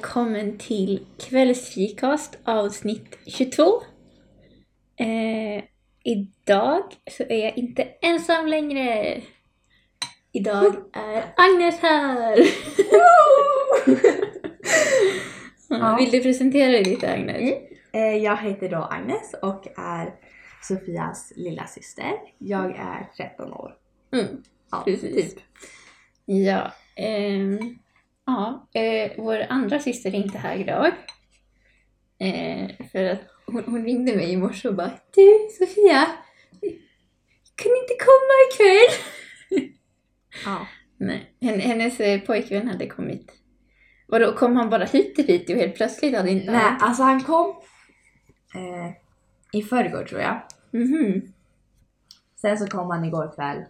välkommen till kvällsfikast avsnitt 22. Eh, idag så är jag inte ensam längre. Idag är Agnes här! Ja. Vill du presentera dig lite Agnes? Mm. Eh, Jag heter då Agnes och är Sofias lilla syster. Jag är 13 år. Mm, Ja, precis. typ. Ja, ehm, ja eh, vår andra syster är inte här idag. Eh, för att hon, hon ringde mig i morse och bara Du Sofia, kan inte komma ikväll? Ja. Nej, hen- hennes eh, pojkvän hade kommit. Vadå, kom han bara hit till Piteå helt plötsligt? Hade inte Nej, alltså han kom eh, i förrgår tror jag. Mhm. Sen så kom han igår kväll.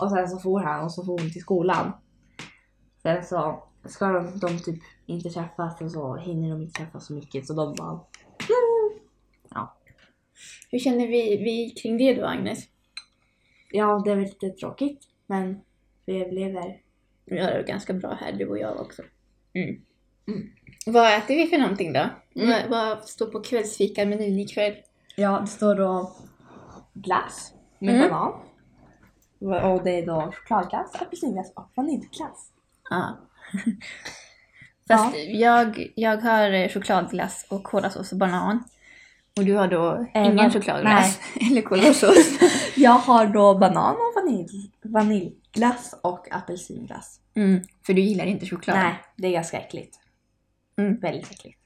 Och sen så for han och så for hon till skolan. Sen så ska de, de typ inte träffas och så hinner de inte träffas så mycket så de bara Hur känner vi, vi kring det då Agnes? Ja, det är väl lite tråkigt men vi överlever. Vi har det ganska bra här, du och jag också. Mm. Mm. Vad äter vi för någonting då? Mm. Vad, står på kvällsfika-menyn ikväll? Ja, det står då glass med Mm. banan. Och det är då chokladglass, apelsinglass och vaniljglass. Ja. Fast jag, jag har eh, chokladglass och kolasås och banan. Och du har då Eh, ingen chokladglass eller kolasås. Jag har då banan och vanilj, vaniljglass och apelsinglass. Mm, för du gillar inte choklad. Nej, det är ganska äckligt. Mm. Väldigt äckligt.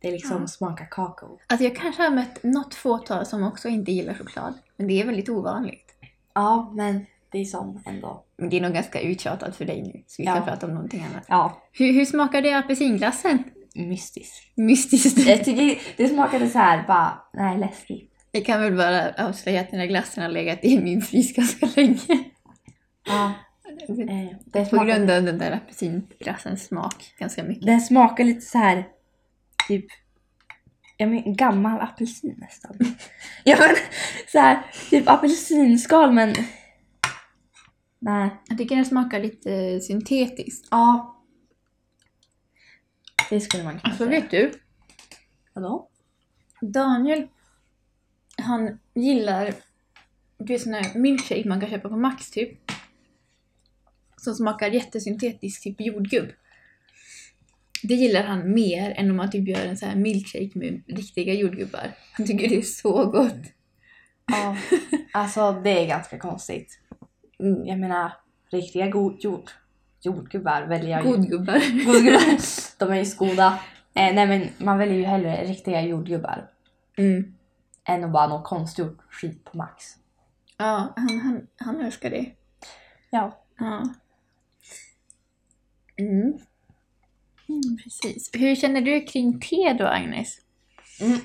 Det är liksom Ja. smakar kakao. Alltså jag kanske har mött något fåtal som också inte gillar choklad. Men det är väldigt ovanligt. Ja, men det är som ändå. Men det är nog ganska uttjatat för dig nu. Så vi kan Ja. prata om någonting annat. Ja, Hur, hur smakar det apelsinglassen? mystiskt. Mystiskt. Jag tycker det smakade så här bara, nej läskigt. Jag kan väl bara avslöja att den här glassen har legat i min frys ganska länge. Ja. Eh, det, På smakar, grund av den där apelsinglassens smak ganska mycket. det smakar lite så här typ jag men, gammal apelsin nästan. ja men så här, typ apelsinskal men nej. Jag tycker den smakar lite syntetiskt. Ja. Det skulle man kunna Alltså säga. vet du? Vadå? Daniel, han gillar du vet sån här milkshake man kan köpa på Max typ. Som smakar jättesyntetisk, typ jordgubb. Det gillar han mer än om man typ gör en sån här milkshake med riktiga jordgubbar. Han tycker det är så gott. Ja. Alltså det är ganska konstigt. Mm. Jag menar riktiga god jord, jordgubbar väljer jag ju. Godgubbar. Godgubbar. De är ju så goda. Eh, nej men man väljer ju hellre riktiga jordgubbar. Mm. Än att bara något konstgjort skit på Max. Ja, han, han, han älskar det. Ja. Ja. Mm. Mm, precis. Hur känner du kring te då, Agnes? Mm.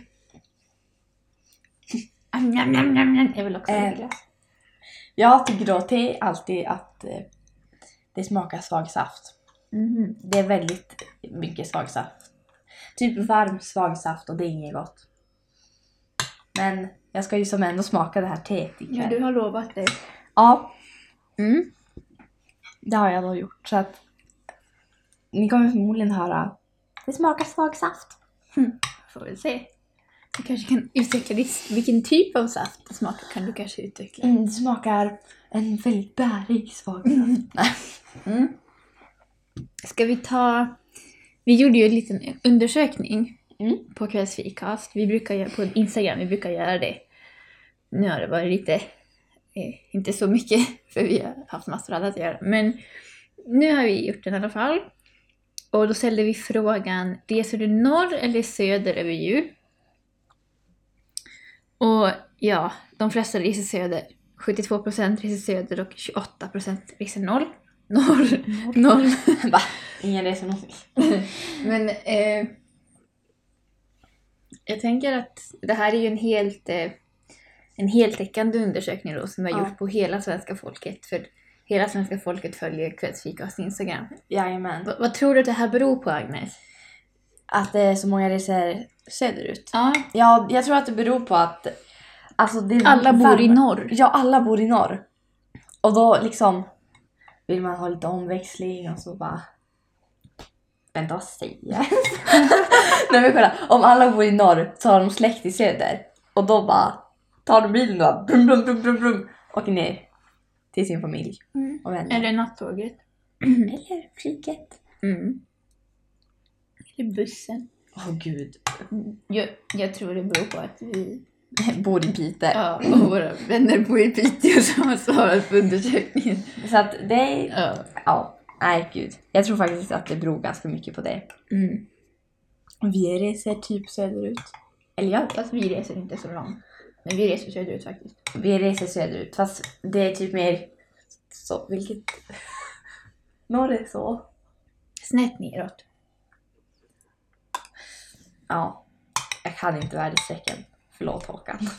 Am, njam, njam. Jag vill också ha Eh, glass. Jag tycker då te alltid att eh, det smakar svag saft. Mhm. Det är väldigt mycket svag saft. Typ varm svag saft och det är inget gott. Men jag ska ju som ändå smaka det här teet ikväll. Ja, du har lovat det. Ja, Mm. det har jag då gjort. Så att ni kommer förmodligen höra det smakar svag saft. Får vi se. Du kanske kan utveckla vilken typ av saft det smakar kan du kanske utveckla. Mm, det smakar en väldigt bärig svag saft. Nej. Mm. Ska vi ta... Vi gjorde ju en liten undersökning Mm. på kvällsfikast. Vi brukar göra på Instagram, vi brukar göra det. Nu har det varit lite, eh, inte så mycket, för vi har haft massor annat att göra. Men nu har vi gjort den i alla fall. Och då ställde vi frågan, reser du norr eller söder över jul? Och ja, de flesta reser söder. 72% reser söder och 28% reser norr. Norr. Noll. Va? Ingen reser någonting. Men eh, jag tänker att det här är ju en helt eh, en heltäckande undersökning då, som har Ja. gjorts på hela svenska folket. För hela svenska folket följer Kvällsfikas Instagram. Jajamän. V- vad tror du att det här beror på Agnes? Att det är så många reser söderut. Ja. Ja, jag tror att det beror på att alltså, det Alla bor i varmt. norr. Ja, alla bor i norr. Och då liksom vill man ha lite omväxling och så bara Vänta, vad säger jag? Nej men kolla, om alla bor i norr så har de släkt i söder. Och då bara tar de bilen och brum, brum, brum, brum, brum, åker ner till sin familj Mm. och vänner. Eller nattåget. Eller flyget. Mm. Eller bussen. Åh gud. Jag, jag tror det beror på att vi Bor i Piteå. ja, och våra vänner bor i Piteå som har svarat på undersökningen. Så att det. Ja. Ja, nej gud. Jag tror faktiskt att det beror ganska mycket på det. Mm. Vi reser typ söderut. Eller jag Fast vi reser inte så långt. Men vi reser söderut faktiskt. Vi reser söderut fast det är typ mer så, vilket... Norr är så. Snett neråt. Ja, jag kan inte väderstrecken. Förlåt Håkan.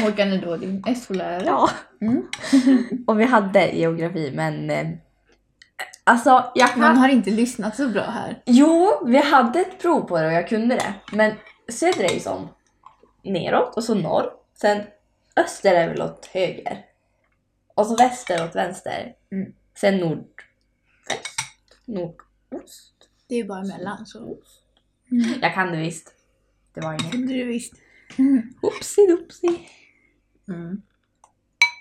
Håkan är då din SO-lärare. Ja. Mm. Och vi hade geografi men... Eh, alltså jag kan... Man har inte lyssnat så bra här. Jo, vi hade ett prov på det och jag kunde det. Men söder är ju som neråt och så norr. Sen öster är väl åt höger. Och så väster åt vänster. Mm. Sen nordväst. Nordost. Det är ju bara emellan så. Jag kan det visst. Det var inget. Kunde du visst. Oopsie Mm.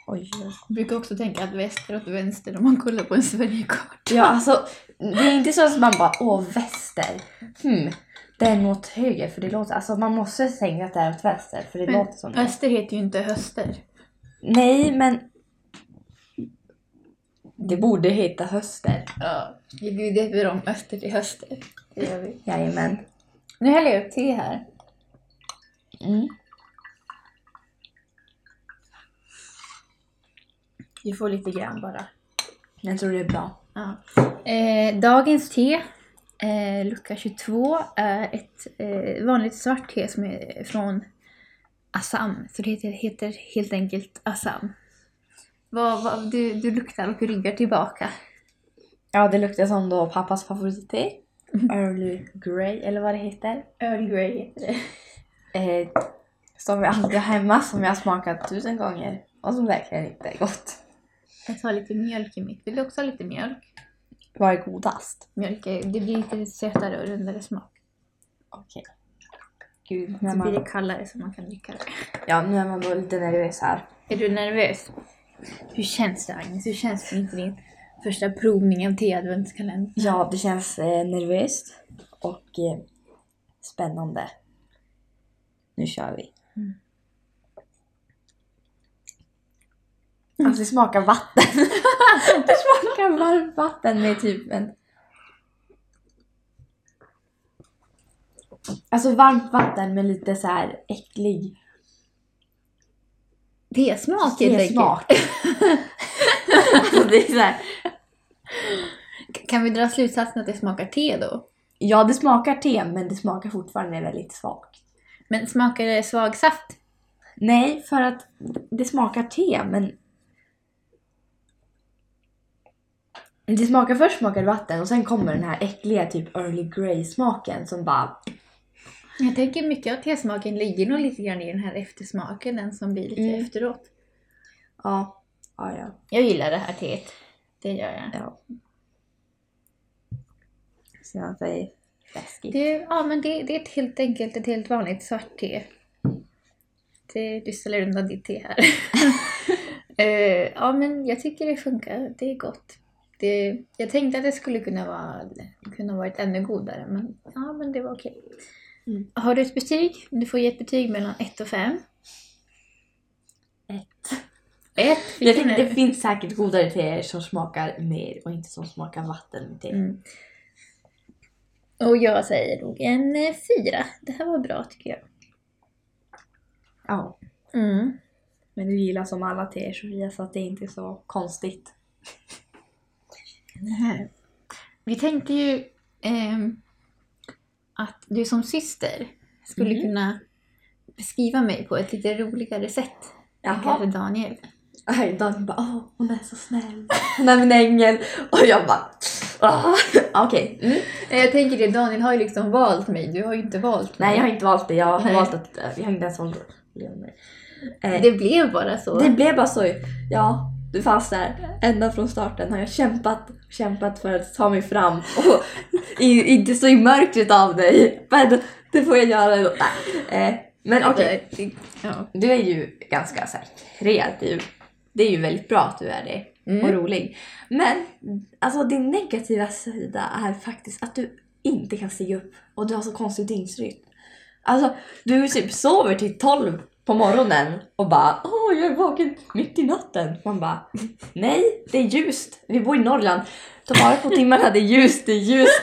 Oj. Jag brukar också tänka att väster åt vänster om man kollar på en Sverigekarta. Ja, alltså det är inte så att man bara åh väster. Hmm. Den åt höger för det låter, alltså man måste tänka att det är åt väster för det Men låter som det. Öster heter ju inte höster. Nej, men det borde heta höster. Ja. Vi döper om öster till höster. Det gör vi. Jajamän. Nu häller jag upp te här. Mm. Du får lite grann bara. Jag tror det är bra. Ja. Eh, dagens te, eh, lucka 22, är ett eh, vanligt svart te som är från Assam. Så det heter, heter helt enkelt Assam. Vad, vad, du, du luktar och ryggar tillbaka. Ja, det luktar som då pappas favoritte. Early Grey, eller vad det heter. Earl Grey heter det. Eh, som jag alltid har hemma, som jag har smakat tusen gånger. Och som verkligen inte är gott. Jag tar lite mjölk i mitt. Vill du också ha lite mjölk? Vad är godast? Mjölk är, det blir lite sötare och rundare smak. Okej. Gud, när Så blir man, det kallare så man kan dricka det. ja, nu är man då lite nervös här. Är du nervös? Hur känns det Agnes? Hur känns det inför din första provning av te-adventskalendern? Ja, det känns eh, nervöst och eh, spännande. Nu kör vi. Mm. Alltså det smakar vatten. det smakar varmt vatten med typ en... Alltså varmt vatten med lite så här äcklig Tesmak helt enkelt. smak. alltså det är så här, Kan vi dra slutsatsen att det smakar te då? ja, det smakar te men det smakar fortfarande väldigt svagt. Men smakar det svag saft? Nej, för att det smakar te men... Det smakar först smakar vatten och sen kommer den här äckliga typ early grey smaken som bara... Jag tänker mycket av tesmaken ligger nog lite grann i den här eftersmaken, den som blir lite Mm. efteråt. Ja, ja, ja. Jag gillar det här teet. Det gör jag. ja. Så jag säger läskigt. Det, ja, men det, det är ett helt enkelt ett helt vanligt svart te. Det, du ställer undan ditt te här. Eh, ja, men jag tycker det funkar. Det är gott. Det, jag tänkte att det skulle kunna vara kunna varit ännu godare, men, ja, men det var okej. Mm. Har du ett betyg? Du får ge ett betyg mellan 1 och 5. Ett. 1. Jag tänkte det finns säkert godare teer som smakar mer och inte som smakar vatten med te. Mm. Och jag säger nog en eh, fyra. Det här var bra tycker jag. Ja. Mm. Men du gillar som alla teer Sofia så att det är inte så konstigt. Vi tänkte ju ehm, att du som syster skulle Mm. kunna beskriva mig på ett lite roligare sätt. än kanske Daniel. Aj, Daniel bara åh hon är så snäll. Hon är min ängel. Och jag bara åh. Okej. Mm. Eh, Jag tänker det, Daniel har ju liksom valt mig. Du har ju inte valt mig. Nej jag har inte valt det. Jag har Nej. valt att, eh, jag har inte ens valt att leva med det. Eh, Det blev bara så. det blev bara så. Ja. Du fanns där. Ända från starten har jag kämpat, kämpat för att ta mig fram. Och i, inte så i mörkret av dig. Men det får jag göra ändå. Nej. Eh, men okej. Ja. Du är ju ganska så här, kreativ. Det är ju väldigt bra att du är det. Mm. Och rolig. Men alltså din negativa sida är faktiskt att du inte kan stiga upp. Och du har så konstig dygnsrytm. Alltså du typ sover till 12 på morgonen och bara åh jag är vaken mitt i natten. Man bara nej det är ljust. Vi bor i Norrland. Ta vara på timmarna, det är ljust, det är ljust.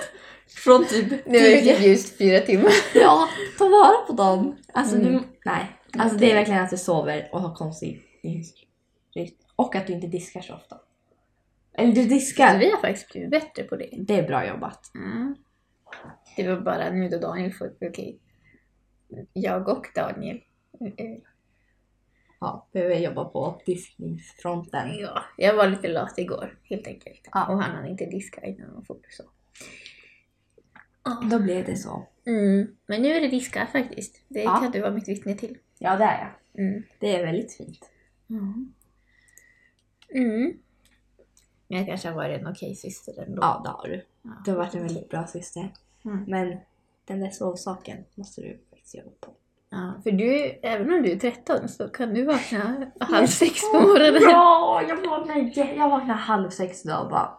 Från typ Nu är det ljust fyra timmar. Ja, ta vara på dem. Alltså Mm. du, nej. Alltså det är verkligen att du sover och har konstig dygnsrytm. Och att du inte diskar så ofta. Eller du diskar. Vi har faktiskt blivit bättre på det. Det är bra jobbat. Mm. Det var bara nu då Daniel får... Okej. Jag och Daniel. Ja, behöver jobba på diskningsfronten. Ja, jag var lite lat igår helt enkelt. Ja. Och han hade inte diskat innan och fort så. Då blev det så. Mm. Men nu är det diskat faktiskt. Det Ja. kan du vara mitt vittne till. Ja, det är jag. Mm. Det är väldigt fint. Mm. Men jag kanske har varit en okej syster ändå. Ja, det har du. Ja. Du har varit en väldigt bra syster. Mm. Men den där sovsaken måste du faktiskt jobba på. Ja, för du, även om du är 13 så kan du vakna halv sex på morgonen. Ja, jag vaknade, jag vaknade halv sex idag och bara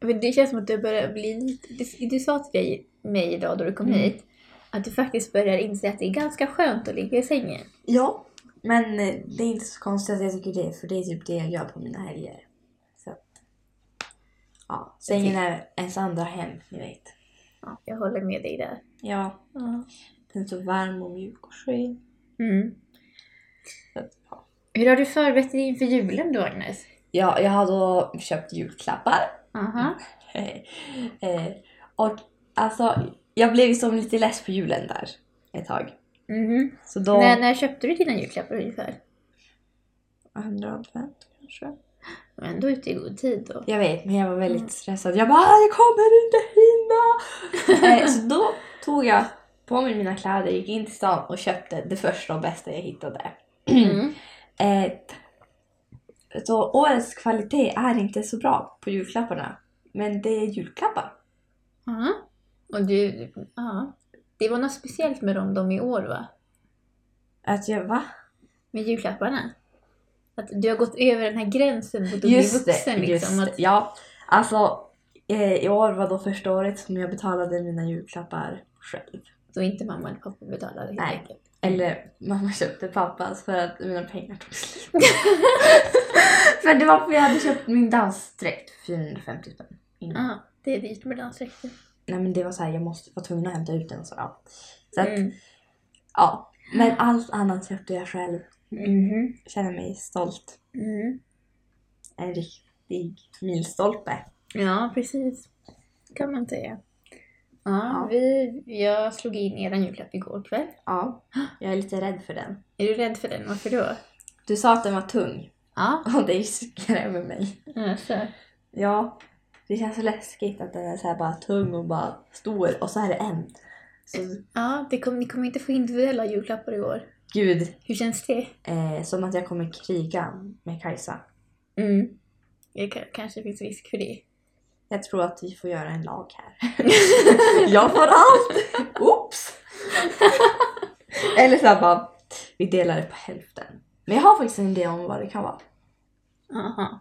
Men det känns som att du börjar bli lite... Du, du sa till dig, mig idag då du kom Mm. hit att du faktiskt börjar inse att det är ganska skönt att ligga i sängen. Ja, men eh, det är inte så konstigt att jag tycker det, för det är typ det jag gör på mina helger. Så att, ja, sängen är ens andra hem, ni vet. Ja, jag håller med dig där. Ja, Ja. den är så varm och mjuk och skön. Mm. Att, ja. Hur har du förberett dig inför julen då Agnes? Ja, jag har då köpt julklappar. Aha. eh, och alltså, jag blev ju som lite less på julen där ett tag. Mhm. Så då... När, när köpte du dina julklappar ungefär? Andra advent kanske? Men ändå ute i god tid då. Jag vet, men jag var väldigt Mm. stressad. Jag bara "Ah, jag kommer inte hinna! eh, så då tog jag på mig mina kläder, gick in till stan och köpte det första och bästa jag hittade. Mm. Eh, så årets kvalitet är inte så bra på julklapparna. Men det är julklappar. Ja. Och du, ja. Det var något speciellt med dem, de i år va? Att jag, va? Med julklapparna. Att du har gått över den här gränsen mot att bli vuxen det, liksom. just Att. Ja, alltså eh, i år var då första året som jag betalade mina julklappar själv. så inte mamma eller pappa betalade helt Nej. enkelt. Eller mamma köpte pappas för att mina pengar tog slut. för det var för jag hade köpt min dansdräkt för 450 spänn. Ja, det är dyrt med dansdräkter. Nej men det var så här, jag måste vara tvungen att hämta ut den så ja. Så att, Mm. ja. Men allt annat köpte jag själv. Jag känner mig stolt. Mm. En riktig milstolpe. Ja, precis. kan man säga. Ja, Ja. Vi, jag slog in er julklapp igår kväll. Ja, jag är lite rädd för den. Är du rädd för den? Varför då? Du sa att den var tung Ja, och det skrämmer mig. alltså. Ja, det känns så läskigt att den är så här bara tung och bara stor och så är det en. Så, Ja, det kom, ni kommer inte få individuella julklappar i år. gud, Hur känns det? eh, som att jag kommer kriga med Kajsa. Mm. Det ka- kanske finns risk för det. Jag tror att vi får göra en lag här. jag får allt! Oops! Eller så här bara, vi delar det på hälften. Men jag har faktiskt en idé om vad det kan vara. Aha.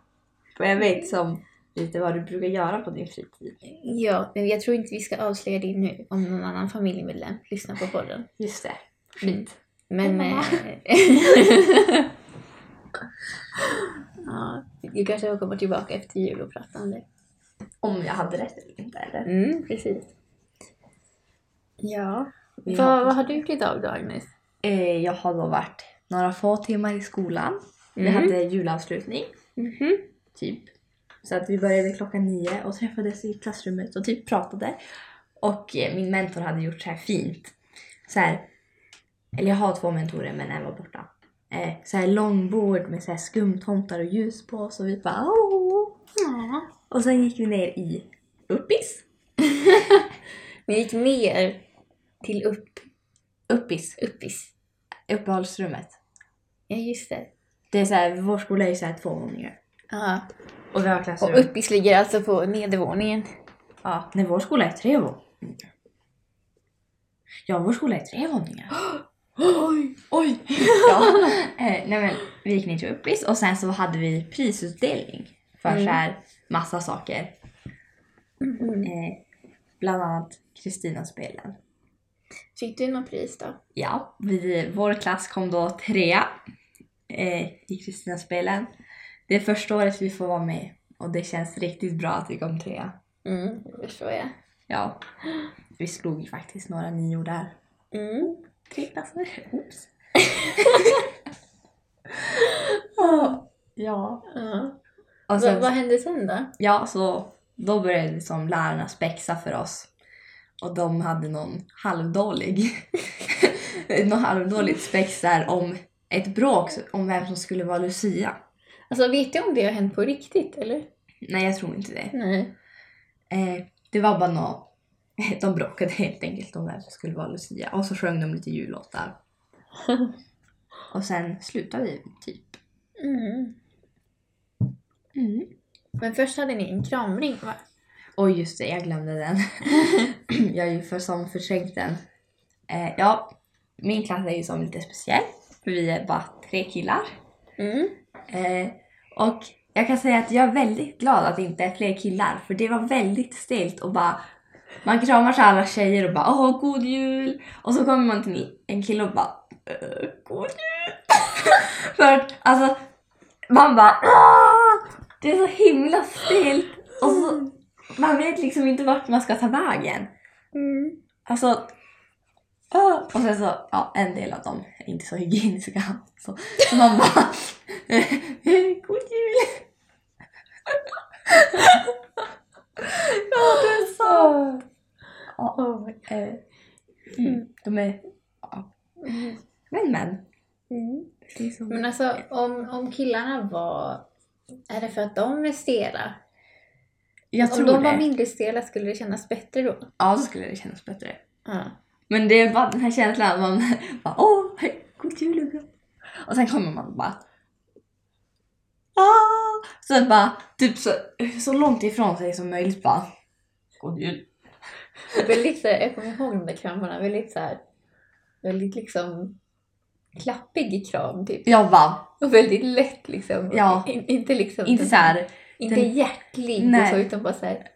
För jag vet som lite vad du brukar göra på din fritid. Ja, men jag tror inte vi ska avslöja det nu om någon annan familjemedlem lyssnar på podden. Just det. Mm. Men... Hej, mamma. eh, ja, du kanske kommer tillbaka efter jul och pratar om det. Om jag hade rätt eller inte eller? Mm, precis. Ja. Vi Vad, hoppas vad har du gjort idag då, Agnes? Eh, jag har då varit några få timmar i skolan. Vi Mm. hade julavslutning, Mhm. typ. Så att vi började klockan nio och träffades i klassrummet och typ pratade. Och eh, min mentor hade gjort så här fint. Så här, eller jag har två mentorer men en var borta. Eh, så här långbord med så här skumtomtar och ljus på så vi bara Åh! Ja. Och sen gick vi ner i Uppis. Vi gick ner till upp, Uppis, uppis. uppehållsrummet. Ja, just det. Det är så här, vår skola är ju så här två våningar. Ja. Och vi har Och klassrum. Uppis ligger alltså på nedervåningen. Ja, nej vår skola är tre våningar. Ja, vår skola är tre våningar. Oj! Oj! ja. eh, nej men vi gick ner till Uppis och sen så hade vi prisutdelning för Mm. så här massa saker. Mhm. Eh, bland annat Kristina-spelen. Fick du något pris då? Ja, vi, vår klass kom då trea eh, i Kristina-spelen. Det är första året vi får vara med och det känns riktigt bra att vi kom trea. Mm, det förstår jag. Ja, vi slog ju faktiskt några nior där. Mm. Tre klasser. Oops. Ja. ja. Och sen, vad hände sen då? ja, så då började liksom lärarna spexa för oss. Och de hade någon halvdålig, någon halvdåligt spex där om ett bråk om vem som skulle vara Lucia. Alltså vet du om det har hänt på riktigt eller? Nej, jag tror inte det. Nej. Eh, det var bara nå De bråkade helt enkelt om vem som skulle vara Lucia. Och så sjöng de lite jullåtar. Och sen slutade vi typ. Mm. Mm. Men först hade ni en kramring va? Oj just det, jag glömde den. jag är ju för som förträngt den. Eh, ja, min klass är ju som lite speciell. För vi är bara tre killar. Mm. Eh, och jag kan säga att jag är väldigt glad att det inte är fler killar. För det var väldigt stelt och bara man kramar sig alla tjejer och bara åh god jul. Och så kommer man till en kille och bara "Eh, god jul. för att alltså man bara "Åh!" Det är så himla stelt. Och så, man vet liksom inte vart man ska ta vägen. Mm. Alltså "Åh!" och sen så, ja en del av dem inte så hygieniska. Så, så man bara god jul. ja det är sant. Ja, Oh. eh, mm, de är, ja. Men men. Mm. Men alltså om, om killarna var... Är det för att de är stela? jag om de var det. mindre stela skulle det kännas bättre då? Ja, då skulle det kännas bättre. Ja. Men det är bara den här känslan att man bara åh, god jul och bra. Och sen kommer man bara ah! Att bara typ så, så långt ifrån sig som möjligt bara god jul. Väldigt så här, jag kommer ihåg de där kramarna, väldigt så här, väldigt liksom klappig kram typ. Jag bara, Och väldigt lätt liksom. Ja. In, inte liksom. inte så här Inte den- hjärtlig Nej. och så utan bara så här.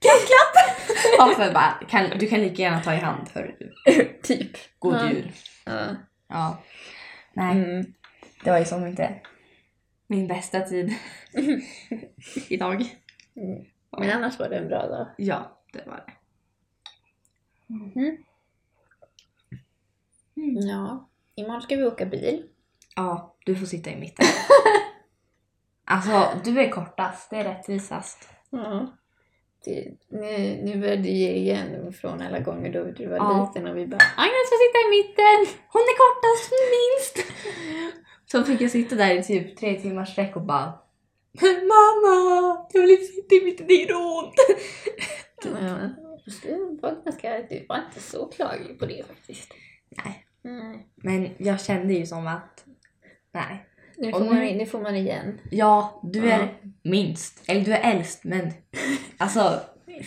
Klapp klapp. Ja, för bara, kan, du kan lika gärna ta i hand du. typ. God Ja. jul. Ja. Ja. Nej, Mm. det var ju som inte min bästa tid idag. Mm. Men annars var det en bra dag. Ja, det var det. Mhm. Ja. Imorgon ska vi åka bil. Ja, du får sitta i mitten. Alltså, du är kortast. Det är rättvisast. Ja. Det, nu, nu börjar du ge igen från alla gånger då du var Ja. liten och vi bara Agnes får sitta i mitten! Hon är kortast minst! Så fick jag sitta där i typ tre timmars sträck och bara Mamma! Jag vill inte sitta i mitten, det gör ont! Ja, du var ganska, du var inte så klaglig på det faktiskt. Nej. Nej. Men jag kände ju som att nej. Nu får, man, nu- får man igen. Ja, du Ja. är minst. Eller du är äldst men alltså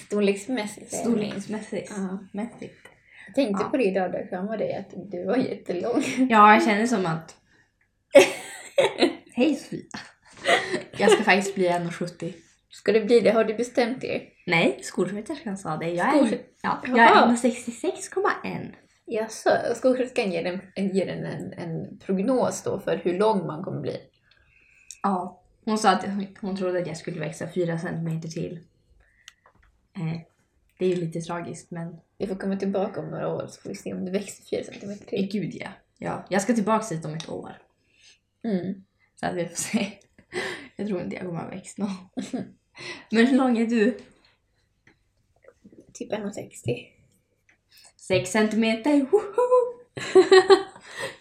Storleksmässigt. storleksmässigt. Ja. mässigt. Jag tänkte Ja. på det idag då jag kramade dig, att du var jättelång. Ja, jag känner som att Hej Sofia! Jag ska faktiskt bli 1,70. Ska det bli det? Har du bestämt det? Nej, skolsköterskan sa det. Jag är, Skolskö- ja, jag är 1,66,1. Jaså, skolsköterskan ger en, en, ger en, en, en prognos då för hur lång man kommer bli. Ja. Hon sa att hon- trodde att jag skulle växa 4 centimeter till. Eh, det är ju lite tragiskt men Vi får komma tillbaka om några år så får vi se om du växer 4 cm eh, till. gud ja. ja. Jag ska tillbaka hit om ett år. Mm. Så att vi får se. Jag tror inte jag kommer ha växt någon. Men hur lång är du? Typ 1,60. 6 centimeter. Woho!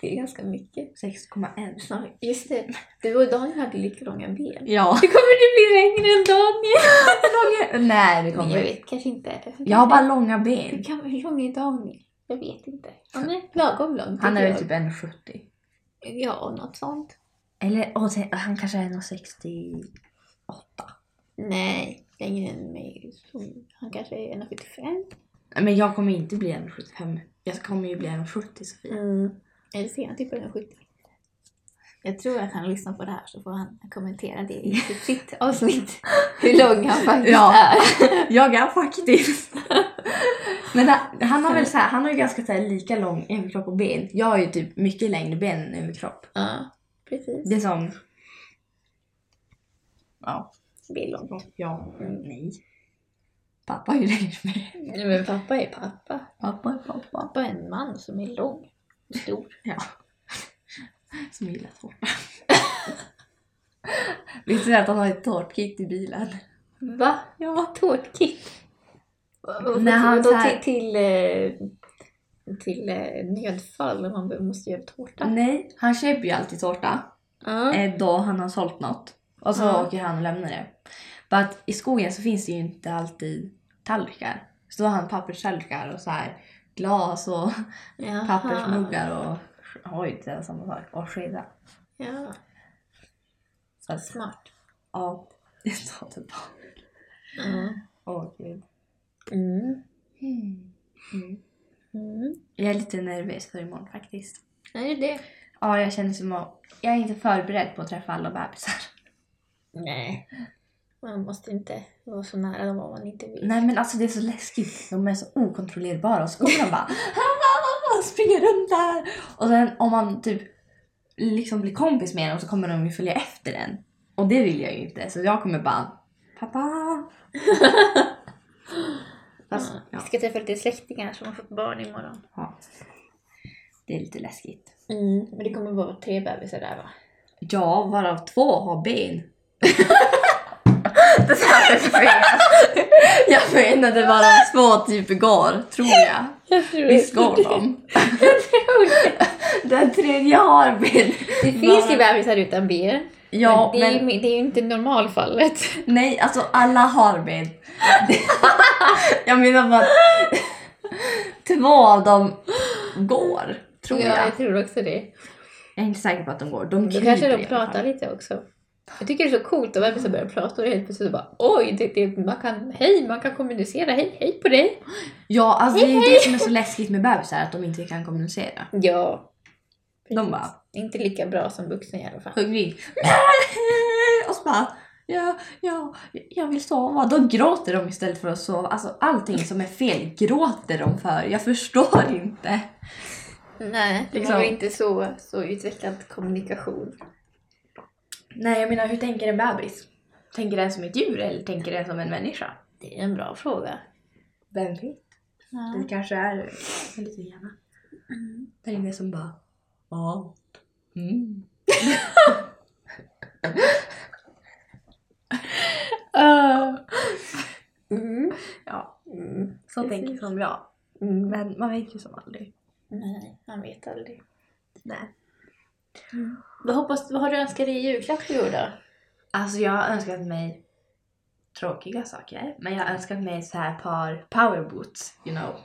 Det är ganska mycket. 6,1. Ja, just det. Du och Daniel hade lika långa ben. Ja. Det kommer du bli längre än Daniel! Nej, det Men kommer jag vet kanske inte. Jag har bara långa Hur, ben. kan, hur lång är Daniel? Jag vet inte. Han är lagom lång. Han är väl typ 1,70. Ja, något sånt. Eller åh, han kanske är 1,68. Nej, längre än mig. Han kanske är 1,75. Men jag kommer inte bli 1,75. Jag kommer ju bli 1,70 Sofia. Mm. Eller ser han typ 1,70? Jag tror att han lyssnar på det här så får han kommentera det i sitt, sitt avsnitt. Hur lång han faktiskt Ja. är. Jag är faktiskt. Men han, han har väl så här, han har ju ganska så här, lika lång överkropp och ben. Jag har ju typ mycket längre ben än överkropp. Ja, precis. Det är som... Ja. Det är långt. Ja. Mm. Nej. Pappa är ju längre med. Nej, men pappa är pappa. Pappa är pappa. Pappa är en man som är lång och stor. Ja. Som gillar tårta. Visste du att han har ett tårtkit i bilen? Va? Ja. Tårtkit? När han så här- till, till, eh, till eh, nödfall om man måste göra tårta? Nej, han köper ju alltid tårta. Ja. eh, då han har sålt något. Och så Ja. åker han och lämnar det. But i skogen så finns det ju inte alltid tallrikar. Så då har han papperstallrikar och så här glas och Jaha. pappersmuggar och oj, det är samma sak. Och skedar. Ja, Så att, smart. ja, det sa det bara. Ja. Åh gud. Mm. Mm. Mm. Mm. Jag är lite nervös för imorgon faktiskt. Är det det? Ja, jag känner som att jag är inte förberedd på att träffa alla bebisar. Nej. Man måste inte vara så nära dem om man inte vill. Nej men alltså det är så läskigt. De är så okontrollerbara och skolan bara springer runt där. Och sen om man typ liksom blir kompis med dem så kommer de ju följa efter en. Och det vill jag ju inte. Så jag kommer bara pappa. Fast, ja, Vi ska träffa lite släktingar som har fått barn imorgon. ja. Det är lite läskigt. Mm. Men det kommer vara tre bebisar där va? Ja, varav två har ben. sa jag fel. Jag menade bara två typ går, tror jag. Jag tror Visst går de? Jag tror det. Den tredje har ben. Det finns ju bebisar utan ben. Ja, men det, är, men ju, det är ju inte normalfallet. nej, alltså alla har ben. jag menar bara att två av dem går, tror ja, jag. jag tror också det. Jag är inte säker på att de går. De Då kryper kanske i de pratar lite också. Jag tycker det är så coolt att bebisar börjar prata och helt plötsligt bara oj, det, det, man kan, hej, man kan kommunicera, hej, hej på dig. Ja, alltså det är ju det som är så läskigt med bebisar, att de inte kan kommunicera. Ja. De bara Inte lika bra som vuxna i alla fall. hungrig. Och så bara, ja, ja, jag vill sova. Då gråter de istället för att sova. Alltså allting som är fel gråter de för. Jag förstår inte. Nej, de Liksom. har inte så, så utvecklad kommunikation. Nej, jag menar hur tänker en bebis? Tänker den som ett djur eller tänker den som en människa? Det är en bra fråga. Vem vet? Ja. Det kanske är en liten hjärna. Där inne som bara, ja. Mm. Mm. Ja, Mm. så Precis. tänker som jag. Mm. Men man vet ju som aldrig. Nej, man vet aldrig. Nej. Vad, hoppas, vad har du önskat dig i julklapp i år då? Alltså jag har önskat mig tråkiga saker. Men jag har önskat mig så här par power boots, you know.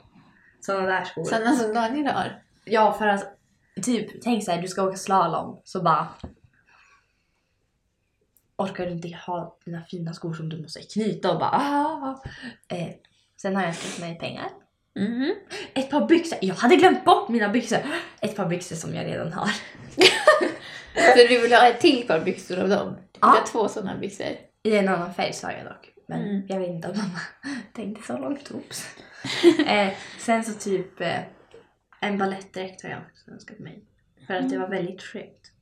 Sådana där skor. Sådana som Daniel har? Ja, för att typ, tänk så här, du ska åka slalom. Så bara orkar du inte ha dina fina skor som du måste knyta och bara ah. eh, Sen har jag önskat mig pengar. Mhm. Ett par byxor. Jag hade glömt bort mina byxor. Ett par byxor som jag redan har. Så du vill ha ett till par byxor av dem? Du vill Ja. ha två sådana byxor? I en annan färg sa jag dock. Men Mm. jag vet inte om mamma tänkte så långt. Oops. eh, sen så typ eh, en balettdräkt har jag också önskat mig. För att det var väldigt skönt.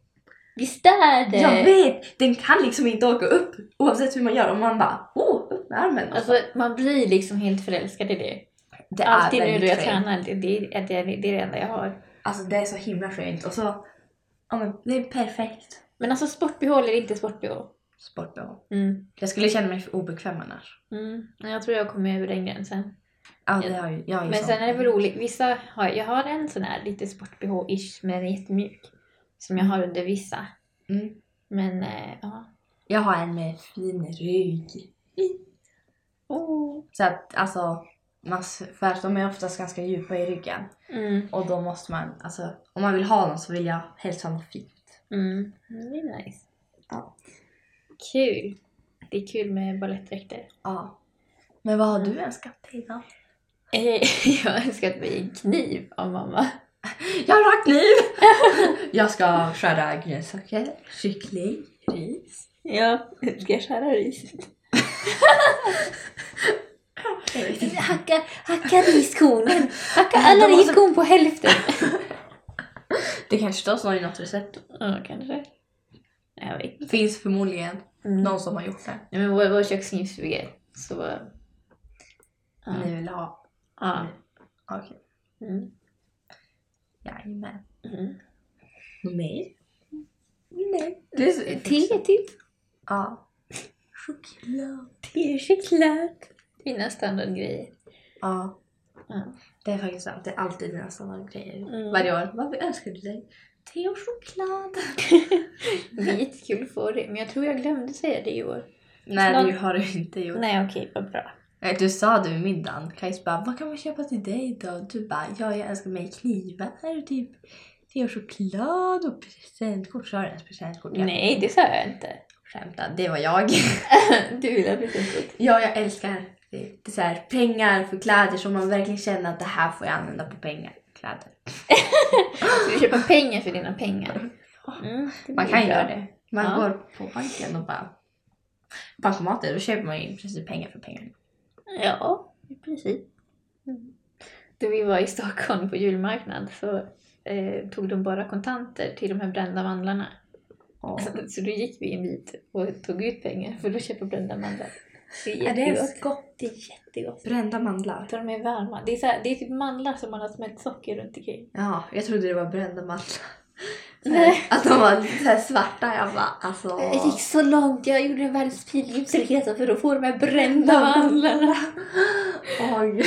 Visst är det? Jag vet! Den kan liksom inte åka upp oavsett hur man gör. Och man bara oh, upp med armen. Alltså man blir liksom helt förälskad i det. Det är Alltid nu då jag skönt. tränar, det, det, är- det, det är det enda jag har. Alltså det är så himla skönt. Och så, ja men det är perfekt. Men alltså sport-bh eller inte sport-bh? Sport-bh. Mm. Jag skulle känna mig för obekväm annars. Mm. Jag tror jag kommer över den gränsen. Ja, det har ju, jag har ju Men sån. sen är det väl roligt. Vissa har, jag har en sån här lite sport-bh-ish men den är jättemjuk. Som jag har under vissa. Mm. Men eh, ja. Jag har en med fin rygg. Oh. Så att alltså, för att de är oftast ganska djupa i ryggen. Mm. Och då måste man, alltså om man vill ha dem så vill jag helst ha något fint. Mm. Det är nice. Ja. Kul. Det är kul med balettdräkter. Ja. Men vad har du önskat dig då? Eh, Jag har önskat mig en kniv av mamma. Jag har kniv! jag ska skära grönsaker, kyckling, ris. Ja, ska jag skära riset? Hacka, hacka riskornen. Hacka alla riskorn på hälften. Det kanske står så i något recept. Ja, kanske. Jag vet inte. Finns förmodligen Mm. någon som har gjort det. Nej, men vår, vår köksknivsstuga. Så... Ja. Ni vill ha? ja. Okej. Mm. Jajamän. Mm. Mer? Nej. Det är så, Te typ. Ja. Choklad. Te choklad. Dina standardgrejer. Ja. Ja. Det är faktiskt sant. Det är alltid mina standardgrejer. Mm. Varje år. Vad önskar du dig? Te och choklad. Det är jättekul att få det, men jag tror jag glömde säga det i år. Nej, Någon- det har du inte gjort. Nej, okej, vad bra. Du sa det vid middagen. Kajs bara, vad kan man köpa till dig då? Du bara, ja jag önskar mig knivar och typ te och choklad och presentkort. Sa du ens presentkort? Jag Nej, det sa jag inte. skämtar. Det var jag. Du vill ha presentkort. ja, jag älskar är så här, pengar för kläder som man verkligen känner att det här får jag använda på pengar. Kläder. Så du köper pengar för dina pengar? Mm, Man kan bra. göra det. Man Ja. går på banken och bara bankomater, då köper man ju i princip pengar för pengar. Ja, i princip. Mm. Då vi var i Stockholm på julmarknad så eh, tog de bara kontanter till de här brända mandlarna. Ja. Så då gick vi en bit och tog ut pengar för att köpa brända mandlar. Det är Är det jättegott. gott? Det är jättegott. Brända mandlar. Så de är varma. Det är, så här, det är typ mandlar som man har smält socker runt omkring. Ja, jag trodde det var brända mandlar. Nej. Att de var lite svarta. Jag bara, alltså. Jag gick så långt. Jag gjorde en världens pilgrimsresa för att få de här brända mandlarna. Ja.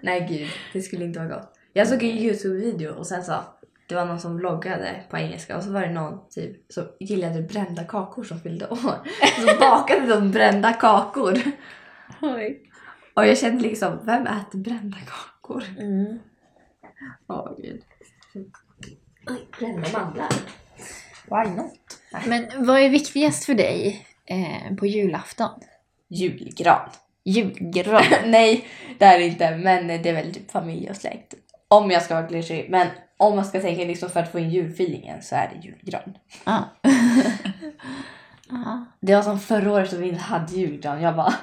Nej gud, det skulle inte vara gott. Jag såg en Youtube-video och sen så det var någon som vloggade på engelska och så var det någon typ som gillade brända kakor som fyllde år. Så bakade de brända kakor. Oj. Och jag kände liksom, vem äter brända kakor? Mm. Åh gud. Oj, brända mandlar. Why not? Men vad är viktigast för dig eh, på julafton? Julgran. Julgran. Nej, det är det inte. Men det är väl typ familj och släkt. Om jag ska vara klyschig. Men om man ska tänka liksom för att få in julfeelingen så är det julgran. Ja. Ja. Det var som förra året som vi inte hade julgran. Jag bara...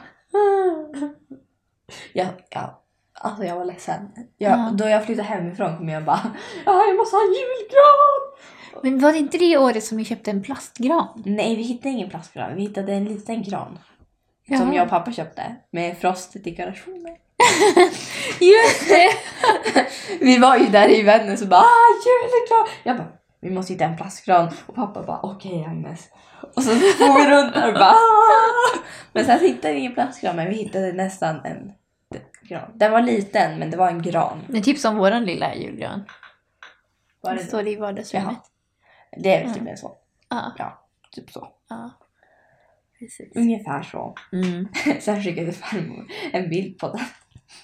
jag, ja, alltså jag var ledsen. Jag, Ja. Då jag flyttade hemifrån kom jag bara... Ja, jag måste ha en julgran! Men var det inte det året som vi köpte en plastgran? Nej, vi hittade ingen plastgran. Vi hittade en liten gran. Som Jaha. jag och pappa köpte. Med frostdekorationer. Just det! Vi var ju där i Vännäs och bara ah, julgran! Jag bara vi måste hitta en plastgran och pappa bara okej Agnes. Och så får vi runt där och bara ah! Men sen hittade vi ingen plastgran men vi hittade nästan en gran. Den var liten men det var en gran. Det är typ som våran lilla julgran. Var Det står i vardagsrummet. det är väl typ en sån. Ja. Ja, typ så. ja. Precis. Ungefär så. Mm. Sen skickade farmor en bild på den.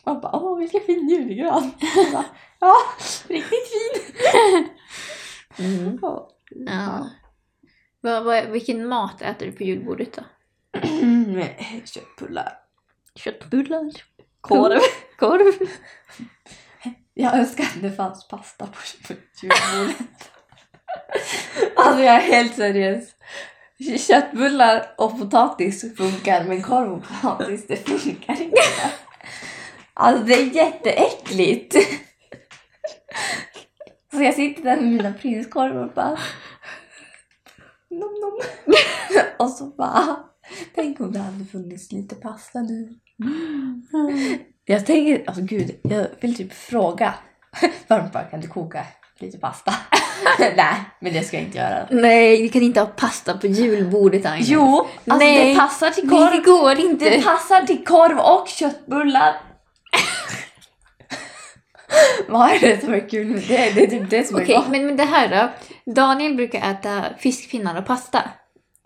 Man bara åh vilken fin julgran. Bara, ja, riktigt fin. Mm. Ja. Ja. Vad, vad, vilken mat äter du på julbordet då? Köttbullar. Köttbullar. Korv. Korv. Jag önskar att det fanns pasta på på julbordet. alltså jag är helt seriös. Köttbullar och potatis funkar men korv och potatis det funkar inte. Alltså det är jätteäckligt. Så jag sitter där med mina prinskorvar och bara nom nom. Och så bara tänk om det hade funnits lite pasta nu. Jag tänker, alltså gud, jag vill typ fråga farmor kan du koka lite pasta? Nej, men det ska jag inte göra. Nej, vi kan inte ha pasta på julbordet Agnes. Jo, alltså Nej. det passar till Nej, det korv. går inte. Det passar till korv och köttbullar. Vad är det som är kul med det? Det är typ det som är Okej, gott. men, men det här då? Daniel brukar äta fiskpinnar och pasta.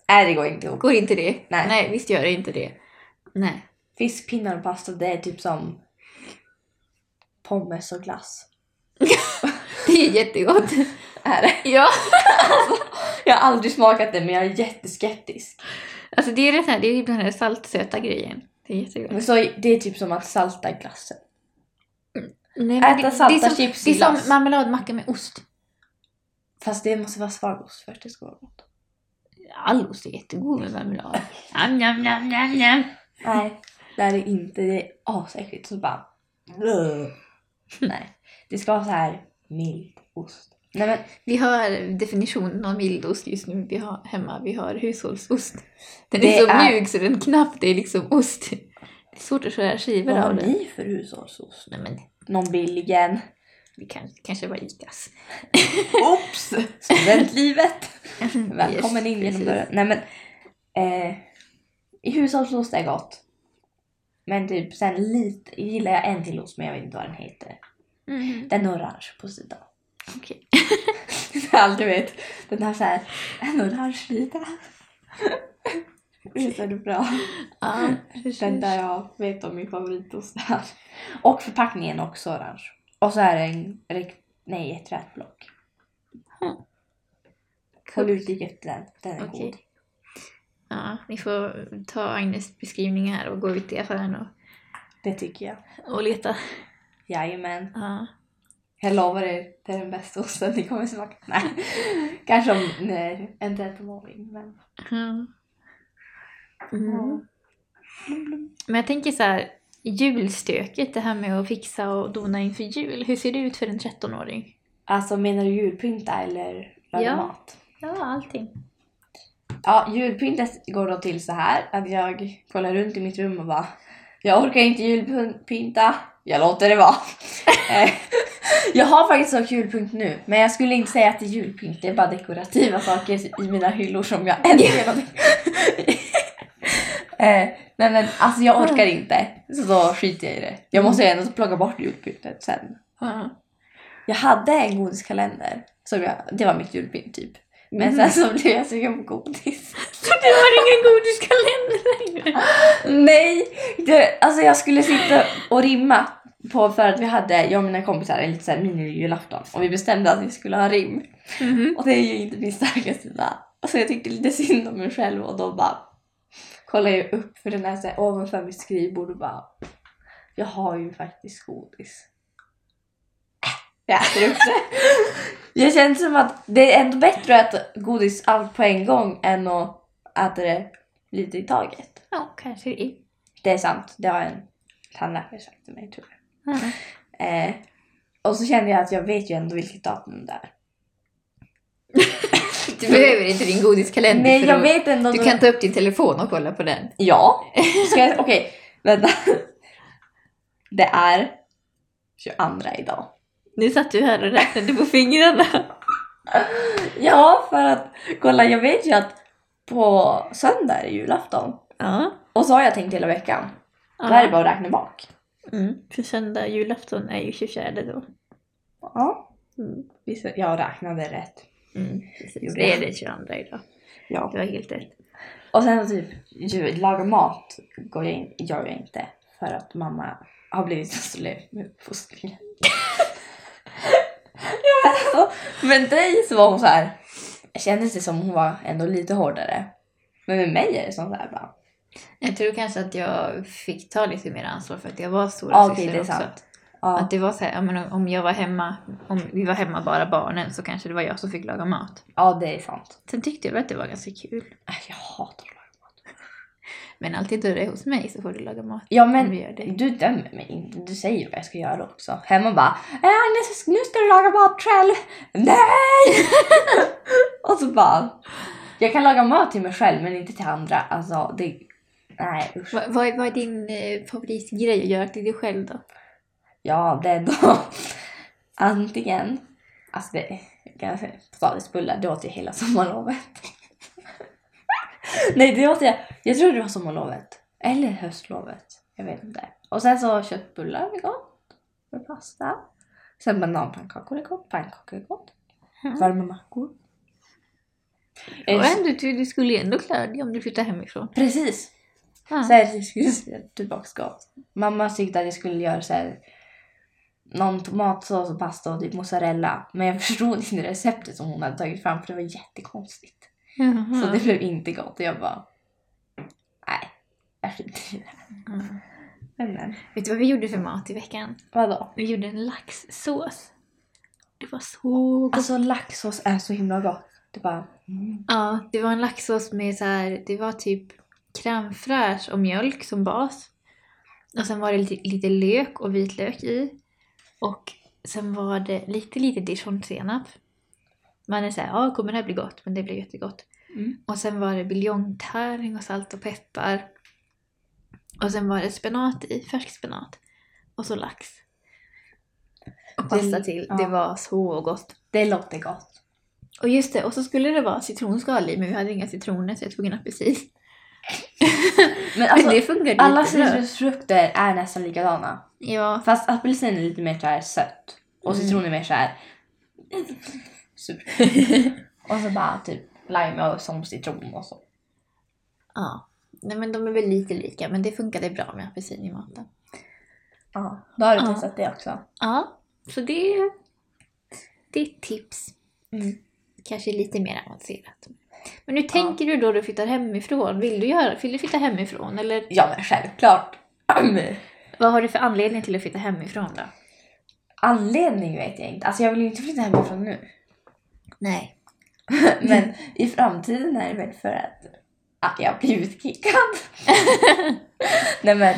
Nej, det går inte ihop. Går inte det? Nej. Nej, visst gör det inte det. Nej. Fiskpinnar och pasta, det är typ som pommes och glass. Det är jättegott. Är det? Ja. Jag har aldrig smakat det men jag är jätteskeptisk. Alltså det är det här, det är den här saltsöta grejen. Det är jättegott. Men så, det är typ som att salta glassen. Nej, Äta det- det salta är som, chips Det i är som marmeladmacka med ost. Fast det måste vara svagost för att det ska vara gott. All ost är jättegod med marmelad. Njam, njam, njam, njam, njam. Nej, det är det inte. Det är asäckligt. Så bara... Nej, det ska vara så här mild ost. Nej men Vi har definitionen av mildost just nu. Vi har hemma, vi har hushållsost. Den Det är så är- mjuk så den knappt är liksom ost. Det är svårt att skära skivor vad har av den. ni för hushållsost? Nej men, Någon billig en? det kan, kanske var Icas. Oops! Studentlivet! Välkommen in genom dörren. Nej men... Eh, I hushållsost är gott. Men typ sen lite gillar jag en till ost men jag vet inte vad den heter. Mm. Den är orange på sidan. Okej. Jag aldrig vet. Den har såhär en orange sida. Visst är det bra? Ja, Den där jag vet om min favoritost är. Och förpackningen är också orange. Och så är det en, nej, ett rätblock. Hmm. Håll utkik efter den. Den är Okej. god. Ja, ni får ta Agnes beskrivning här och gå ut i affären och, Det tycker jag. och leta. Jajamän. Ja. Jag lovar er, det är den bästa osten ni kommer smaka. Nej, kanske om nej, en 13-åring. Men... Mm. Ja. Men jag tänker så här, julstöket, det här med att fixa och dona inför jul. Hur ser det ut för en 13-åring? Alltså menar du julpynta eller laga Ja. mat? Ja, allting. Ja, julpyntet går då till så här att jag kollar runt i mitt rum och bara Jag orkar inte julpynta, jag låter det vara. Eh, jag har faktiskt också julpynt nu, men jag skulle inte säga att det är julpynt, det är bara dekorativa saker i mina hyllor som jag äntligen har eh, Nej men alltså jag orkar inte, så då skiter jag i det. Jag måste ju ändå plocka bort julpyntet sen. Ja. Jag hade en godiskalender, som jag, det var mitt julpynt typ. Men Mhm. sen så blev jag sugen på godis. Så du har ingen godiskalender längre? Nej! Det, alltså jag skulle sitta och rimma på för att vi hade, jag och mina kompisar, en liten mini-julafton och vi bestämde att vi skulle ha rim. Mhm. Och det är ju inte min starka sida. Så jag tyckte lite synd om mig själv och då bara kollade jag upp för den här, så här ovanför mitt skrivbord och bara jag har ju faktiskt godis. Jag äter upp det. Jag känner som att det är ändå bättre att äta godis allt på en gång än att äta det lite i taget. Ja, kanske det. Det är sant, det har en tandläkare sagt till mig tror jag. Ja. Eh, och så kände jag att jag vet ju ändå vilket datum det är. Du behöver inte din godiskalender Nej jag vet ändå. Du då- kan ta upp din telefon och kolla på den. Ja. Okej, vänta. Det är 22 idag. Nu satt du här och räknade på fingrarna. Ja, för att kolla jag vet ju att på söndag är det julafton. Ja. Och så har jag tänkt hela veckan. Då är det bara att räkna bak. Mm, för söndag julafton är ju 24 då. Ja. Mm. Visst, jag räknade rätt. Mm, precis. Det är det 22 idag. Ja. Du har helt rätt. Och sen typ laga mat går jag in, gör jag inte. För att mamma har blivit så slö med uppfostringen. ja, men, alltså, men dig så var hon så här. Kändes det som hon var ändå lite hårdare. Men med mig är det som så här bara. Jag tror kanske att jag fick ta lite mer ansvar för att jag var stora Ja, okej syster är också. sant. Ja. Att det var så här, men om- jag var hemma, om vi var hemma bara barnen så kanske det var jag som fick laga mat. ja, det är sant. Sen tyckte jag väl att det var ganska kul. Äh, Jag hatar att. Men alltid det är hos mig så får du laga mat. Ja men du du dömer mig inte. Du säger vad jag ska göra också. Hemma bara äh, Agnes, nu ska du laga mat själv. Nej! och så bara. Jag kan laga mat till mig själv men inte till andra. Alltså det. Nej usch. Vad, vad, är- vad är din eh, favoritgrej att göra till dig själv då? Ja det är då antingen. Alltså det. Potatisbullar det åt jag hela sommarlovet. Nej det åt jag. Jag tror det var sommarlovet. Eller höstlovet. Jag vet inte. Och sen så köttbullar är gott. Med pasta. Sen bananpannkakor är gott. Pannkakor är gott. Mm. Varma mackor. Och Eh, ändå, du, du skulle ju ändå klara dig om du flyttar hemifrån. Precis. Ja. Så här, jag skulle säga tillbaka. Mamma tyckte att jag skulle göra så här någon tomatsås och pasta och typ mozzarella. Men jag förstod inte receptet som hon hade tagit fram för det var jättekonstigt. Jaha. Så det blev inte gott och jag bara, nej, jag skiter i det. Mm. Men, men. Vet du vad vi gjorde för mat i veckan? Vadå? Vi gjorde en laxsås. Det var så gott. Alltså laxsås är så himla gott. Det bara, mm. Ja, det var en laxsås med så här, det var typ crème fraîche och mjölk som bas. Och sen var det lite, lite lök och vitlök i. Och sen var det lite, lite dijonsenap. Man är såhär, ja kommer det här bli gott? Men det blev jättegott. Mm. Och sen var det buljongtärning och salt och peppar. Och sen var det spenat i, färsk spenat. Och så lax. Och pasta Det- till. ja. Det var så gott. det låter gott. Och just det, och så skulle det vara citronskal i men vi hade inga citroner så jag tog en apelsin. Men alltså, det funkade alla citrusfrukter är nästan likadana. Ja, Fast apelsin är lite mer såhär sött. Och Mm. citron är mer såhär sur. och så bara typ lime och som citron och så. ja. Nej men de är väl lite lika men det funkade bra med apelsin i maten. Ja, då har du Ja. testat det också. Ja, så det, det är ett tips. Mm. Kanske lite mer avancerat. Men hur tänker du då du flyttar hemifrån? Vill du, göra, vill du flytta hemifrån eller Ja men självklart. vad har du för anledning till att flytta hemifrån då? Anledning vet jag inte. Alltså jag vill ju inte flytta hemifrån nu. Nej. Men i framtiden är det väl för att ah, jag har blivit kickad. Nej men.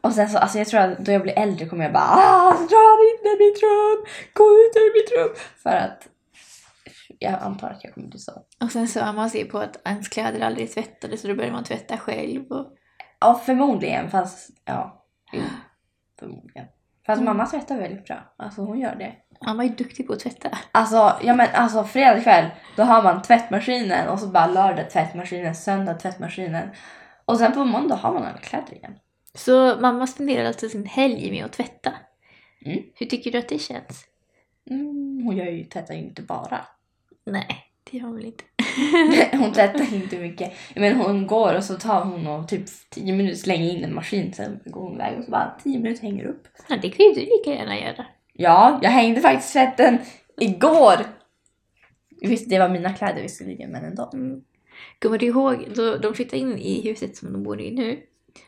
Och sen så, alltså jag tror att då jag blir äldre kommer jag bara ah, dra in i mitt rum, gå ut ur mitt rum. För att jag antar att jag kommer bli så. Och sen så har man ser på att ens kläder aldrig tvättade så då börjar man tvätta själv. Och... Ja förmodligen fast ja. Jo, förmodligen. Fast Mm. mamma tvättar väldigt bra. Alltså hon gör det. Mamma är duktig på att tvätta. Alltså, ja men alltså fredag kväll då har man tvättmaskinen och så bara lördag tvättmaskinen, söndag tvättmaskinen. Och sen på måndag har man alla kläder igen. Så mamma spenderar alltså sin helg med att tvätta. Mm. Hur tycker du att det känns? Mm, hon gör ju, tvättar ju inte bara. Nej, det gör hon väl inte. hon tvättar inte mycket. Men hon går och så tar hon och typ 10 minuter slänger in en maskin sen går hon iväg och så bara 10 minuter hänger upp. Ja, det kan ju du lika gärna göra. Ja, jag hängde faktiskt tvätten igår. Visst, det var mina kläder visserligen men ändå. Mm. Kommer du ihåg då de flyttade in i huset som de bor i nu?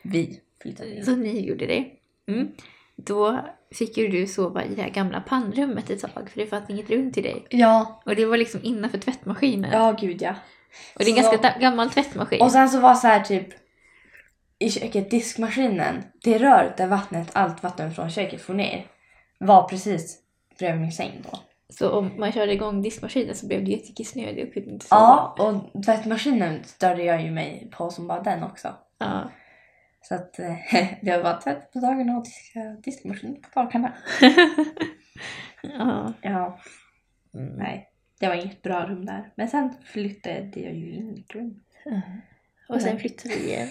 Vi flyttade in. Så ni gjorde det. Mm. Då fick ju du sova i det här gamla pannrummet ett tag för det fanns inget rum till dig. Ja, Och det var liksom innanför tvättmaskinen. ja gud ja. Och det är en Så- ganska gammal tvättmaskin. Och sen så var så här typ i köket, diskmaskinen, det röret där vattnet, allt vatten från köket får ner var precis bredvid min säng då. Så om man körde igång diskmaskinen så blev det jättekissnödig och kunde inte sova. Ja, och tvättmaskinen störde jag ju mig på som bara den också. Ja. Så att eh, det var tvätt på dagarna och diska, diskmaskinen på dagarna. ja. Ja, Mm. nej. Det var inget bra rum där. Men sen flyttade jag ju in i mitt rum. Och sen Nej. flyttade vi igen.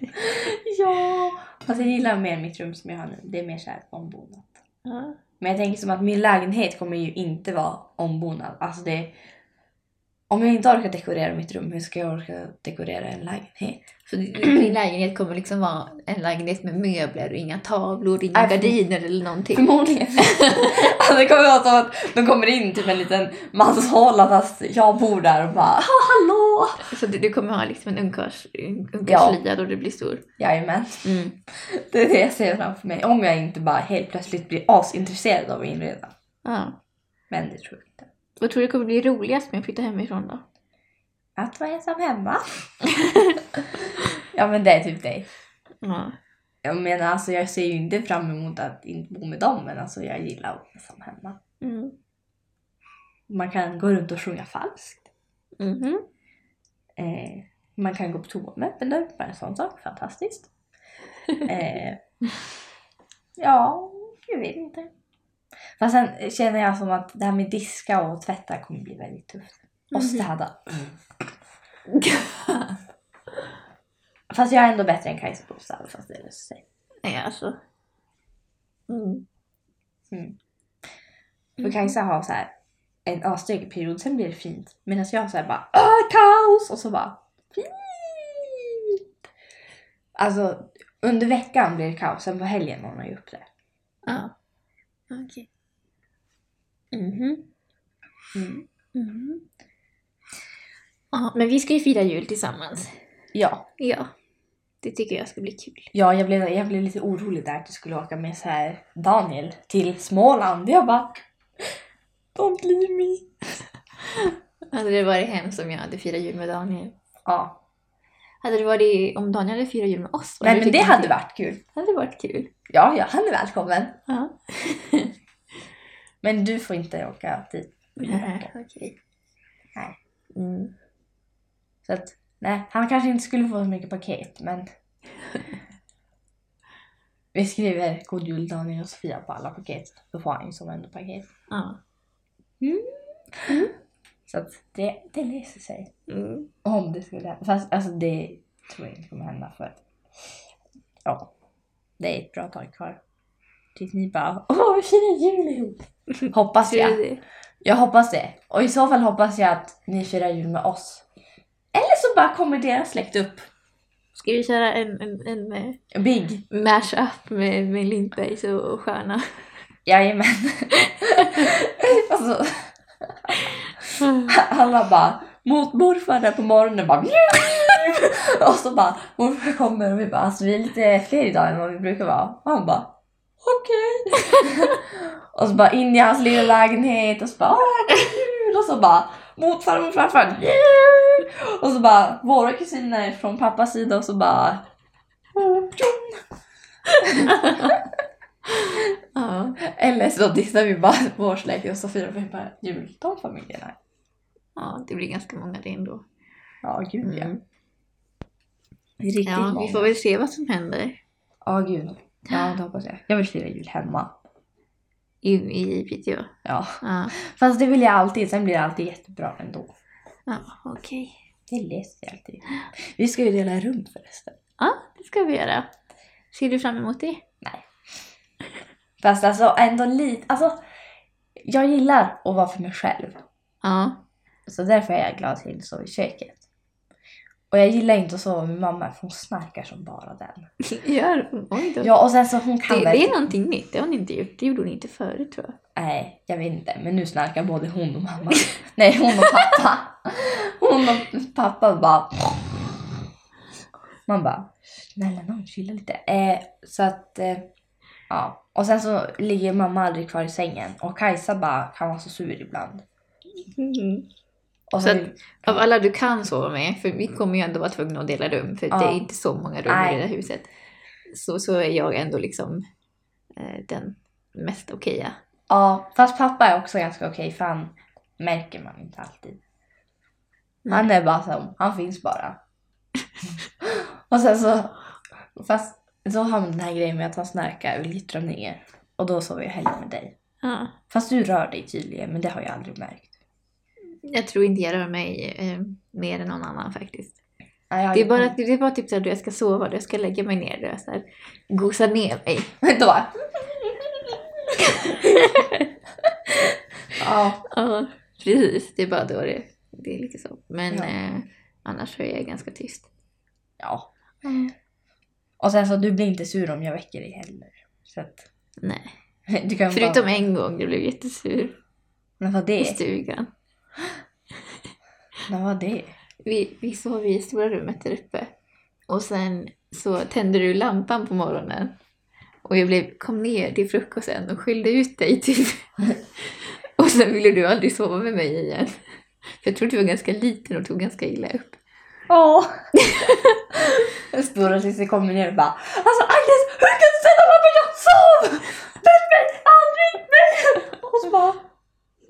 Ja! Fast jag gillar mer mitt rum som jag har nu. Det är mer såhär ombonat. Men jag tänker som att min lägenhet kommer ju inte vara ombonad. Alltså det... Om jag inte orkar dekorera mitt rum, hur ska jag orka dekorera en lägenhet? Så din lägenhet kommer liksom vara en lägenhet med möbler och inga tavlor, inga för- gardiner eller någonting. Förmodligen. alltså det kommer vara som att de kommer in typ en liten manshåla fast jag bor där och bara "Ah, hallå! Så du, du kommer ha liksom en ungkars, ungkarslya då du blir stor. Jajamän, Mm. det är det jag ser framför mig. Om jag inte bara helt plötsligt blir asintresserad av att inreda. Ja. Men det tror jag inte. Vad tror du kommer bli roligast med att flytta hemifrån då? Att vara ensam hemma. ja men det är typ det. Ja. Jag menar alltså jag ser ju inte fram emot att inte bo med dem men alltså jag gillar att vara ensam hemma. Mm. Man kan gå runt och sjunga falskt. Mhm. Eh, man kan gå på toa med dörr, bara en sån sak. Fantastiskt. Eh, ja, jag vet inte. Fast sen känner jag som att det här med diska och tvätta kommer bli väldigt tufft. Och Mhm. städa. Fast jag är ändå bättre än Kajsa på att städa fast det är det sig. Nej, alltså. Mm. Mm. För Kajsa har så här en avstökig period, sen blir det fint. Medan jag så här bara Åh, kaos! Och så bara fint! Alltså under veckan blir det kaos, sen på helgen ordnar jag upp det. Ja. Okej. Mhm. Mm. Mhm. Ja, men vi ska ju fira jul tillsammans. Ja. Ja. Det tycker jag ska bli kul. Ja, jag blev, jag blev lite orolig där att du skulle åka med så här Daniel till Småland. Jag bara... Don't leave me. Hade det varit hemskt om jag hade firat jul med Daniel? Ja. Hade det varit om Daniel hade firat jul med oss? Nej men det hade varit kul. hade varit kul. Ja, ja, han är välkommen. Ja. Men du får inte åka dit. Nej, okej. Nej. Mm. Så att, nej, han kanske inte skulle få så mycket paket, men... Vi skriver God Jul Daniel och Sofia på alla paket. Då får han ju som ändå paket. Ja. Så att det, det löser sig. Mm. Om det skulle hända. Fast alltså det tror jag inte kommer hända för att... Ja. Det är ett bra tag kvar. Tills ni bara Åh, vi firar jul ihop! Hoppas jag. Jag hoppas det. Och i så fall hoppas jag att ni firar jul med oss. Eller så bara kommer deras släkt upp. Ska vi köra en, en, en eh, Big. mash-up med, med Lindbergs och, och Stjärna? Jajamän. alltså, alla bara mot morfar där på morgonen bara och så bara morfar kommer och vi bara alltså vi är lite fler idag än vad vi brukar vara. Och han bara okej. och så bara in i hans lilla lägenhet och så bara åh kul och så bara mot farmor och farfar jul. Och så bara våra kusiner från pappas sida och så bara eller så dissar vi bara vår släkt och så firar vi bara jul de familjerna. Ja, det blir ganska många det ändå. Ja gud ja. Mm. Riktigt Ja, många. vi får väl se vad som händer Ja, gud. Ja, det hoppas jag. Jag vill fira jul hemma. i, i Piteå. Ja. Ja, Fast det vill jag alltid. Sen blir det alltid jättebra ändå. ja okej. Det läser jag alltid. Vi ska ju dela rum förresten. Ja, det ska vi göra. Ser du fram emot det? Fast alltså ändå lite. Alltså, jag gillar att vara för mig själv. Ja. Så därför är jag glad till att sova i köket. Och jag gillar inte att sova med mamma för hon snarkar som bara den. Gör Oj då. Ja och sen så hon kan det, väl... det är någonting nytt. Det har hon inte gjort. Det gjorde hon inte förut tror jag. Nej, jag vet inte. Men nu snarkar både hon och mamma. Nej, hon och pappa. Hon och pappa bara... Man bara, snälla nån, chilla lite. Eh, så att, eh, ja. Och sen så ligger mamma aldrig kvar i sängen. Och Kajsa bara kan vara så sur ibland. Och Så att- Av alla du kan sova med, för vi kommer ju ändå vara tvungna att dela rum för Ja. det är inte så många rum Nej. i det här huset. Så, så är jag ändå liksom eh, den mest okeja. ja, fast pappa är också ganska okej för han märker man inte alltid. Han är bara så, han finns bara. och sen så, fast så har man den här grejen med att han snarkar och vill dra ner. Och då sover jag hellre med dig. Ja. Fast du rör dig tydligen, men det har jag aldrig märkt. Jag tror inte jag rör mig eh, mer än någon annan faktiskt. Nej, jag- Det är bara, det är bara typ så här, då jag ska sova, jag ska lägga mig ner, jag så här, gosar ner mig. Då bara... ja, Ja, precis. Det är bara då det, det är lite så. Men Ja. eh, annars är jag ganska tyst. ja. Och sen så, du blir inte sur om jag väcker dig heller. Så att, Nej. Förutom bara... en gång, jag blev jättesur Men vad i det? stugan. Vad det? Vi, vi sov i stora rummet där uppe. Och sen så tände du lampan på morgonen. Och jag blev, kom ner till frukosten och skyllde ut dig typ. och sen ville du aldrig sova med mig igen. För jag tror du var ganska liten och tog ganska illa upp. Ja. Den stora syster kommer ner och bara Alltså Agnes, hur kan du säga mamma jag sov? Men mig, aldrig mig! Och så bara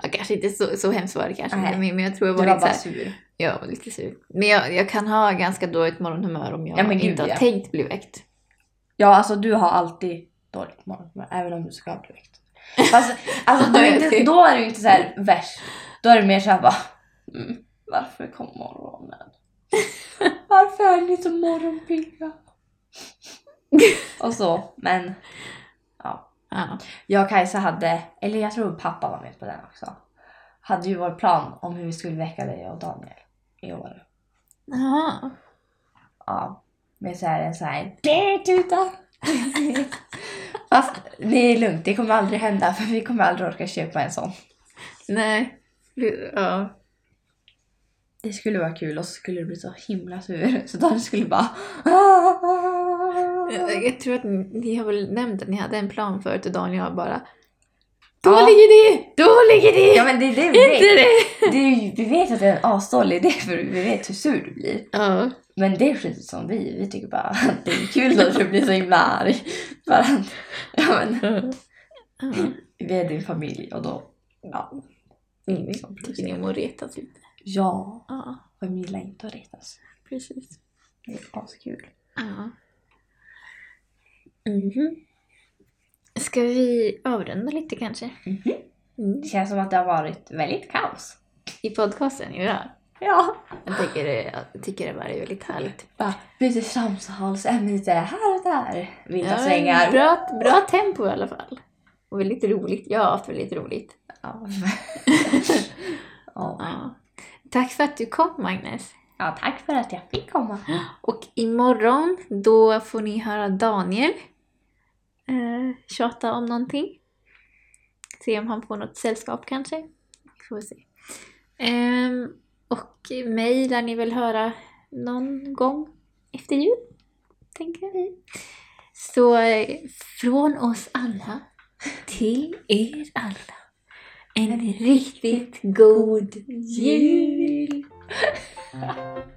Ja, kanske inte så, så hemskt var det kanske. Nej. Men, men jag tror jag Du var, var lite bara så här, sur. Var lite sur. Men jag, jag kan ha ganska dåligt morgonhumör om jag Ja, gud, inte har ja. tänkt bli väckt. Ja alltså du har alltid dåligt morgonhumör även om du ska bli väckt. Fast alltså, är inte, då är du inte så här värst. Då är det mer såhär bara mm, Varför kom morgonen? Varför är ni så morgonpigga? och så, men ja. Ja. Jag och Kajsa hade, eller jag tror pappa var med på den också. Hade ju vår plan om hur vi skulle väcka dig och Daniel i år. Jaha. Ja. Med så här en så här tuta. Fast det är lugnt, det kommer aldrig hända för vi kommer aldrig orka köpa en sån. Nej. Ja. Det skulle vara kul och så skulle det bli så himla sur. Så Daniel skulle bara... Jag, jag tror att ni, har väl nämnt att ni hade en plan förut och Daniel har bara Ja. Dålig idé! Dålig idé! Ja men det är det vi Inte vet. det! Det är vi vet att det är en asdålig idé för vi vet hur sur du blir. Ja. Men det är skit som vi. Vi tycker bara att det är kul att du blir så himla arg. För att, ja men, vi är din familj och då, ja. Mm, liksom Tycker ni om att retas lite? Ja, Ja, vem gillar inte att retas? precis. Det är askul. Ja. Mhm. Ska vi avrunda lite kanske? Mhm. Mm. Det känns som att det har varit väldigt kaos. I podcasten, ja. Ja. Jag tycker, det, jag tycker det var väldigt härligt. Bara byter samtalsämne lite här och där. Vilda Ja, svängar. bra, bra tempo i alla fall. Och väldigt roligt. Jag har haft väldigt roligt. Ja. ja. Ja. Tack för att du kom Magnus. ja, tack för att jag fick komma. Och imorgon då får ni höra Daniel eh, tjata om någonting. Se om han får något sällskap kanske. Vi får se. Eh, och mig lär ni väl höra någon gång efter jul, tänker vi. Så från oss alla till er alla. En riktigt god jul!